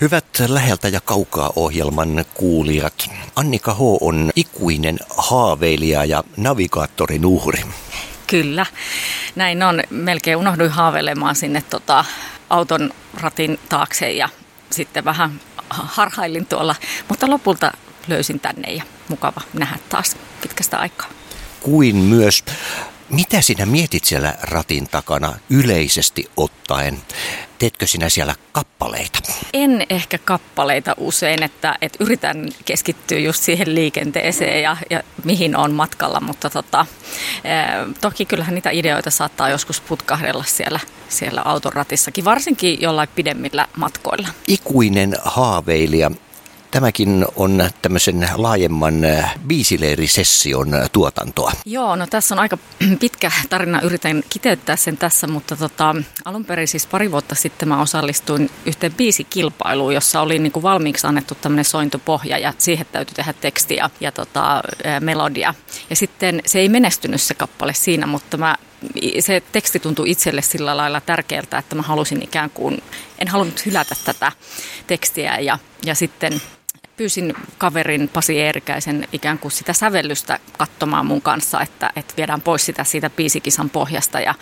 Hyvät läheltä ja kaukaa ohjelman kuulijat. Annika H. on ikuinen haaveilija ja navigaattorin uhri. Kyllä, näin on. Melkein unohduin haaveilemaan sinne tota, auton ratin taakse ja sitten vähän harhailin tuolla, mutta lopulta löysin tänne ja mukava nähdä taas pitkästä aikaa. Kuin myös mitä sinä mietit siellä ratin takana yleisesti ottaen? Teetkö sinä siellä kappaleita? En ehkä kappaleita usein, että, että yritän keskittyä just siihen liikenteeseen ja, ja mihin on matkalla, mutta tota, eh, toki kyllähän niitä ideoita saattaa joskus putkahdella siellä, siellä auton ratissakin, varsinkin jollain pidemmillä matkoilla. Ikuinen haaveilija Tämäkin on tämmöisen laajemman äh, biisileirisession äh, tuotantoa. Joo, no tässä on aika pitkä tarina. Yritän kiteyttää sen tässä, mutta tota, alun perin siis pari vuotta sitten mä osallistuin yhteen biisikilpailuun, jossa oli niin kuin valmiiksi annettu tämmöinen sointupohja ja siihen täytyy tehdä tekstiä ja tota, melodia. Ja sitten se ei menestynyt se kappale siinä, mutta mä se teksti tuntui itselle sillä lailla tärkeältä, että mä halusin ikään kuin, en halunnut hylätä tätä tekstiä ja, ja sitten pyysin kaverin Pasi Eerikäisen ikään kuin sitä sävellystä katsomaan mun kanssa, että, että viedään pois sitä siitä biisikisan pohjasta. Ja,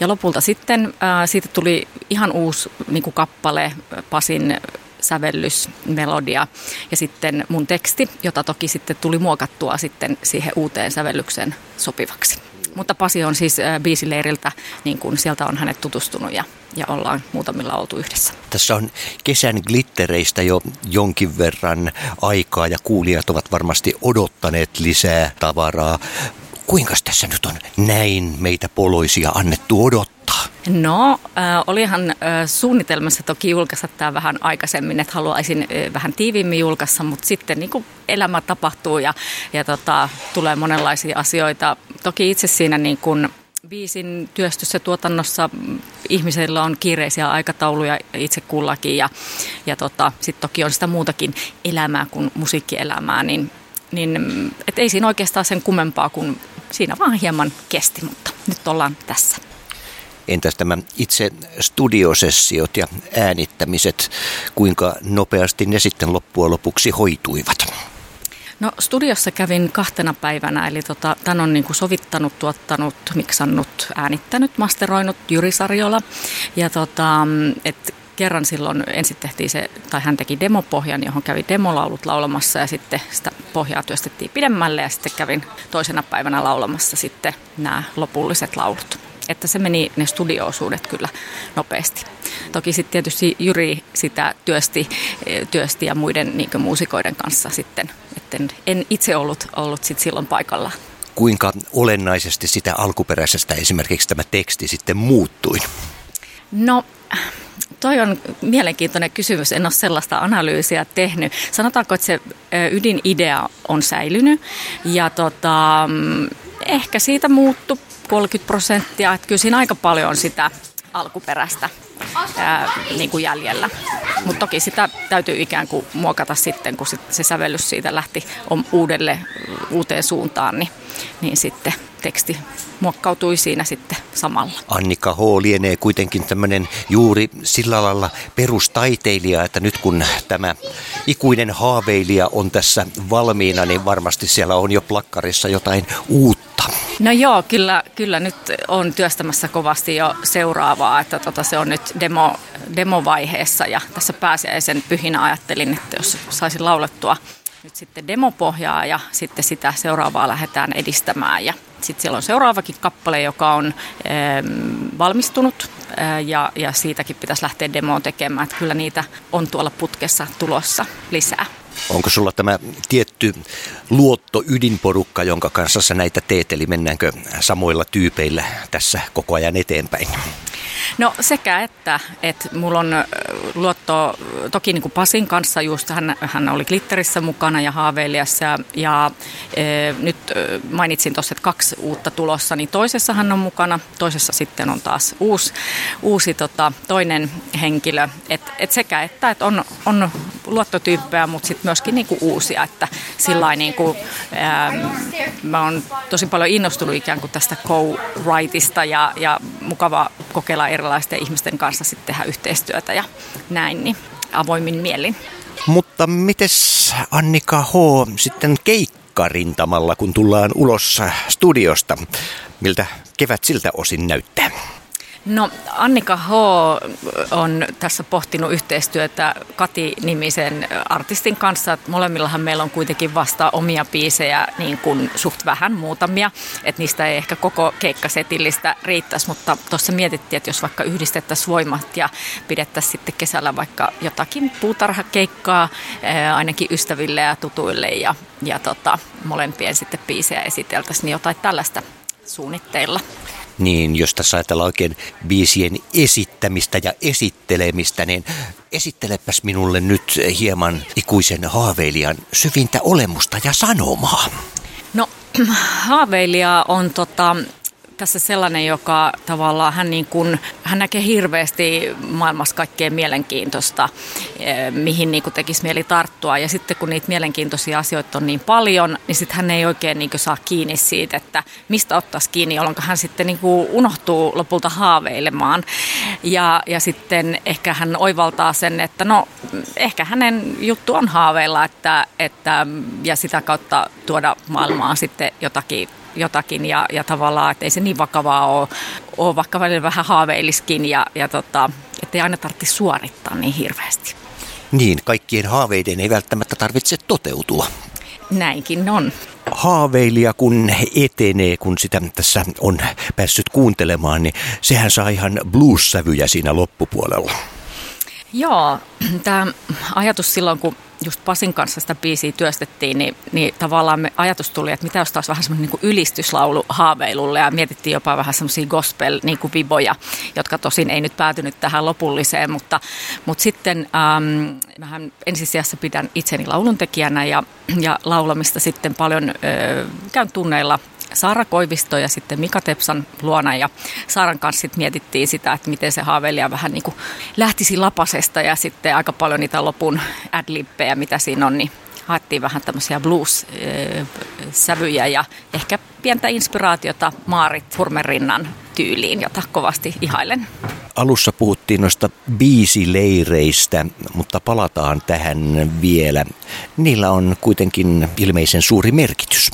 ja lopulta sitten ää, siitä tuli ihan uusi niin kuin kappale Pasin sävellys, melodia ja sitten mun teksti, jota toki sitten tuli muokattua sitten siihen uuteen sävellykseen sopivaksi. Mutta Pasi on siis biisileiriltä, niin kuin sieltä on hänet tutustunut ja, ja ollaan muutamilla oltu yhdessä. Tässä on kesän glittereistä jo jonkin verran aikaa ja kuulijat ovat varmasti odottaneet lisää tavaraa. Kuinka tässä nyt on näin meitä poloisia annettu odottaa? No, äh, olihan äh, suunnitelmassa toki julkaista tämä vähän aikaisemmin, että haluaisin äh, vähän tiiviimmin julkaista, mutta sitten niin kuin elämä tapahtuu ja, ja tota, tulee monenlaisia asioita. Toki itse siinä niin kuin biisin työstössä tuotannossa ihmisillä on kiireisiä aikatauluja itse kullakin ja, ja tota, sitten toki on sitä muutakin elämää kuin musiikkielämää, niin, niin et ei siinä oikeastaan sen kummempaa kuin siinä vaan hieman kesti, mutta nyt ollaan tässä. Entäs tämä itse studiosessiot ja äänittämiset, kuinka nopeasti ne sitten loppujen lopuksi hoituivat? No studiossa kävin kahtena päivänä, eli tota, tämän on niin kuin sovittanut, tuottanut, miksannut, äänittänyt, masteroinut Jyri Sarjola. Ja tota, et kerran silloin ensin tehtiin se, tai hän teki demopohjan, johon kävi demolaulut laulamassa ja sitten sitä pohjaa työstettiin pidemmälle ja sitten kävin toisena päivänä laulamassa sitten nämä lopulliset laulut. Että se meni ne studioosuudet kyllä nopeasti. Toki sitten tietysti Jyri sitä työsti, työsti ja muiden niin muusikoiden kanssa sitten. Etten, en itse ollut, ollut sit silloin paikalla. Kuinka olennaisesti sitä alkuperäisestä esimerkiksi tämä teksti sitten muuttui? No toi on mielenkiintoinen kysymys. En ole sellaista analyysiä tehnyt. Sanotaanko, että se ydinidea on säilynyt ja tota, mm, ehkä siitä muuttu 30 prosenttia. Että kyllä siinä aika paljon on sitä alkuperäistä ää, niin kuin jäljellä. Mutta toki sitä täytyy ikään kuin muokata sitten, kun se sävellys siitä lähti uudelle, uuteen suuntaan, niin, niin sitten teksti muokkautui siinä sitten samalla. Annika H. lienee kuitenkin tämmöinen juuri sillä lailla perustaiteilija, että nyt kun tämä ikuinen haaveilija on tässä valmiina, niin varmasti siellä on jo plakkarissa jotain uutta No joo, kyllä, kyllä nyt on työstämässä kovasti jo seuraavaa, että tota, se on nyt demo, demovaiheessa ja tässä pääsiäisen pyhinä ajattelin, että jos saisin laulettua nyt sitten demopohjaa ja sitten sitä seuraavaa lähdetään edistämään ja sitten siellä on seuraavakin kappale, joka on valmistunut e, ja, ja siitäkin pitäisi lähteä demoon tekemään, että kyllä niitä on tuolla putkessa tulossa lisää. Onko sulla tämä tietty luotto ydinporukka, jonka kanssa sä näitä teet, eli mennäänkö samoilla tyypeillä tässä koko ajan eteenpäin? No sekä että, että mulla on luotto toki niin kuin Pasin kanssa just, hän, hän oli Glitterissä mukana ja Haaveiliassa ja e, nyt mainitsin tuossa, että kaksi uutta tulossa, niin toisessa hän on mukana, toisessa sitten on taas uusi, uusi tota, toinen henkilö, että et sekä että, että on, on luottotyyppejä, mutta sitten myöskin niin kuin uusia, että sillä niin kuin, ää, mä oon tosi paljon innostunut ikään kuin tästä co-writista ja, ja mukava kokeilla erilaisten ihmisten kanssa sitten tehdä yhteistyötä ja näin, niin avoimin mielin. Mutta mites Annika H. sitten keikkarintamalla, kun tullaan ulos studiosta? Miltä kevät siltä osin näyttää? No Annika H. on tässä pohtinut yhteistyötä Kati-nimisen artistin kanssa. Molemmillahan meillä on kuitenkin vasta omia biisejä niin kuin suht vähän muutamia. Että niistä ei ehkä koko keikkasetillistä riittäisi, mutta tuossa mietittiin, että jos vaikka yhdistettäisiin voimat ja pidettäisiin sitten kesällä vaikka jotakin puutarhakeikkaa ainakin ystäville ja tutuille ja, ja tota, molempien sitten biisejä esiteltäisiin, niin jotain tällaista suunnitteilla. Niin, jos tässä ajatellaan oikein biisien esittämistä ja esittelemistä, niin esittelepäs minulle nyt hieman ikuisen haaveilijan syvintä olemusta ja sanomaa. No, haaveilija on tota, tässä sellainen, joka tavallaan hän, niin kuin, hän näkee hirveästi maailmassa kaikkea mielenkiintoista, eh, mihin niin kuin tekisi mieli tarttua. Ja sitten kun niitä mielenkiintoisia asioita on niin paljon, niin sitten hän ei oikein niin kuin saa kiinni siitä, että mistä ottaisi kiinni, jolloin hän sitten niin kuin unohtuu lopulta haaveilemaan. Ja, ja sitten ehkä hän oivaltaa sen, että no ehkä hänen juttu on haaveilla, että, että, ja sitä kautta tuoda maailmaan sitten jotakin jotakin ja, ja tavallaan, että ei se niin vakavaa ole, ole vaikka välillä vähän haaveiliskin ja, ja tota, ettei aina tarvitse suorittaa niin hirveästi. Niin, kaikkien haaveiden ei välttämättä tarvitse toteutua. Näinkin on. Haaveilija kun etenee, kun sitä tässä on päässyt kuuntelemaan, niin sehän saa ihan blues-sävyjä siinä loppupuolella. Joo, tämä ajatus silloin, kun just Pasin kanssa sitä biisiä työstettiin, niin, niin tavallaan me ajatus tuli, että mitä jos taas vähän semmoinen niin ylistyslaulu haaveilulle ja mietittiin jopa vähän semmoisia gospel niin kuin viboja, jotka tosin ei nyt päätynyt tähän lopulliseen, mutta, mutta sitten ähm, mähän ensisijassa pidän itseni lauluntekijänä ja, ja laulamista sitten paljon äh, käyn tunneilla Saara Koivisto ja sitten Mika Tepsan luona ja Saaran kanssa sit mietittiin sitä, että miten se haaveilija vähän niin kuin lähtisi lapasesta ja sitten aika paljon niitä lopun adlippejä, mitä siinä on, niin haettiin vähän tämmöisiä blues-sävyjä ja ehkä pientä inspiraatiota Maarit Furmerinnan tyyliin, jota kovasti ihailen. Alussa puhuttiin noista biisileireistä, mutta palataan tähän vielä. Niillä on kuitenkin ilmeisen suuri merkitys.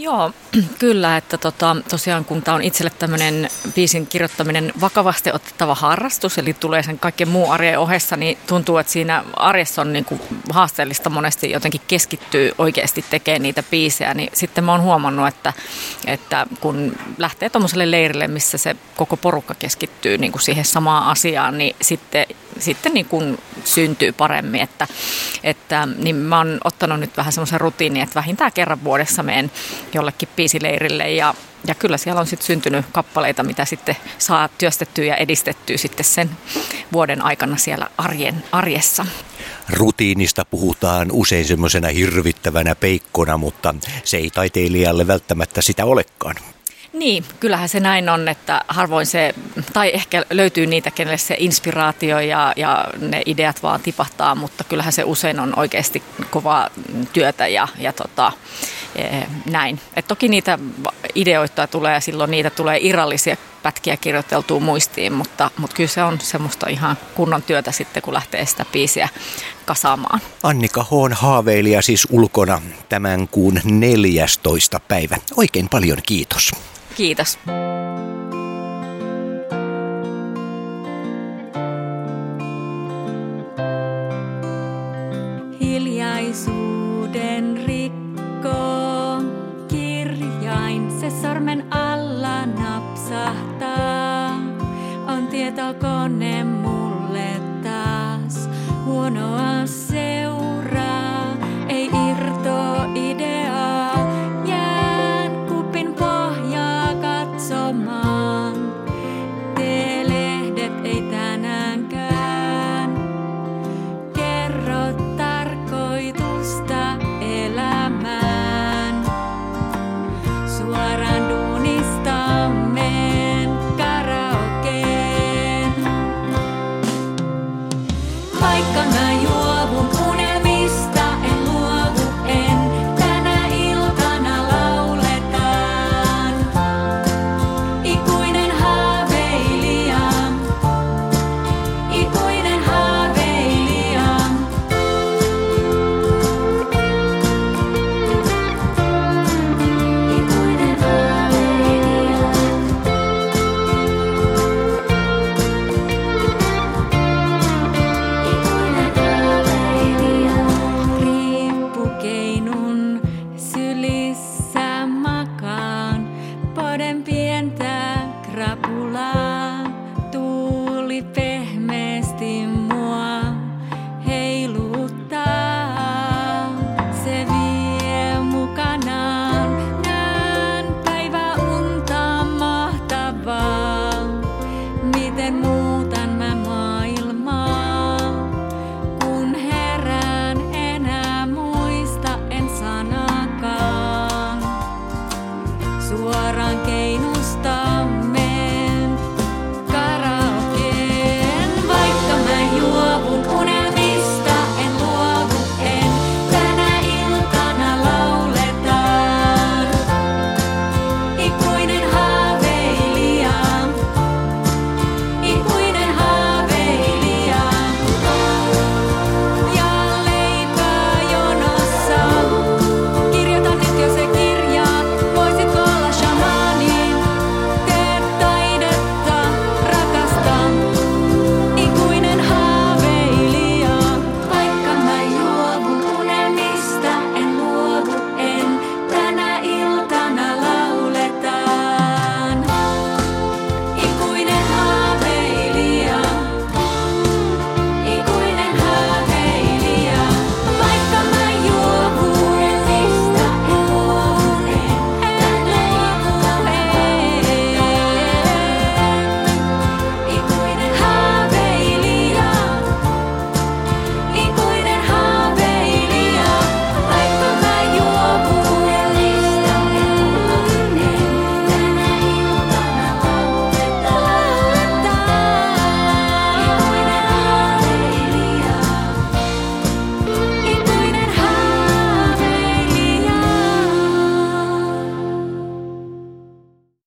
Joo, kyllä, että tota, tosiaan kun tämä on itselle tämmöinen biisin kirjoittaminen vakavasti otettava harrastus, eli tulee sen kaiken muu arjen ohessa, niin tuntuu, että siinä arjessa on niin kuin haasteellista monesti jotenkin keskittyy oikeasti tekemään niitä biisejä, niin sitten mä oon huomannut, että, että kun lähtee tuommoiselle leirille, missä se koko porukka keskittyy niin kuin siihen samaan asiaan, niin sitten, sitten niin kuin syntyy paremmin, että, että niin mä oon ottanut nyt vähän semmoisen rutiinin, että vähintään kerran vuodessa menen jollekin biisileirille ja, ja kyllä siellä on sitten syntynyt kappaleita, mitä sitten saa työstettyä ja edistettyä sitten sen vuoden aikana siellä arjen, arjessa. Rutiinista puhutaan usein semmoisena hirvittävänä peikkona, mutta se ei taiteilijalle välttämättä sitä olekaan. Niin, kyllähän se näin on, että harvoin se, tai ehkä löytyy niitä, kenelle se inspiraatio ja, ja ne ideat vaan tipahtaa, mutta kyllähän se usein on oikeasti kovaa työtä ja, ja tota, näin. Et toki niitä ideoita tulee ja silloin niitä tulee irrallisia pätkiä kirjoiteltua muistiin, mutta, mutta kyllä se on semmoista ihan kunnon työtä sitten, kun lähtee sitä biisiä kasaamaan. Annika Hoon haaveilija siis ulkona tämän kuun 14. päivä. Oikein paljon kiitos. Kiitos. Hiljaisuuden rikkoo sormen alla napsahtaa. On tietokone sleeping.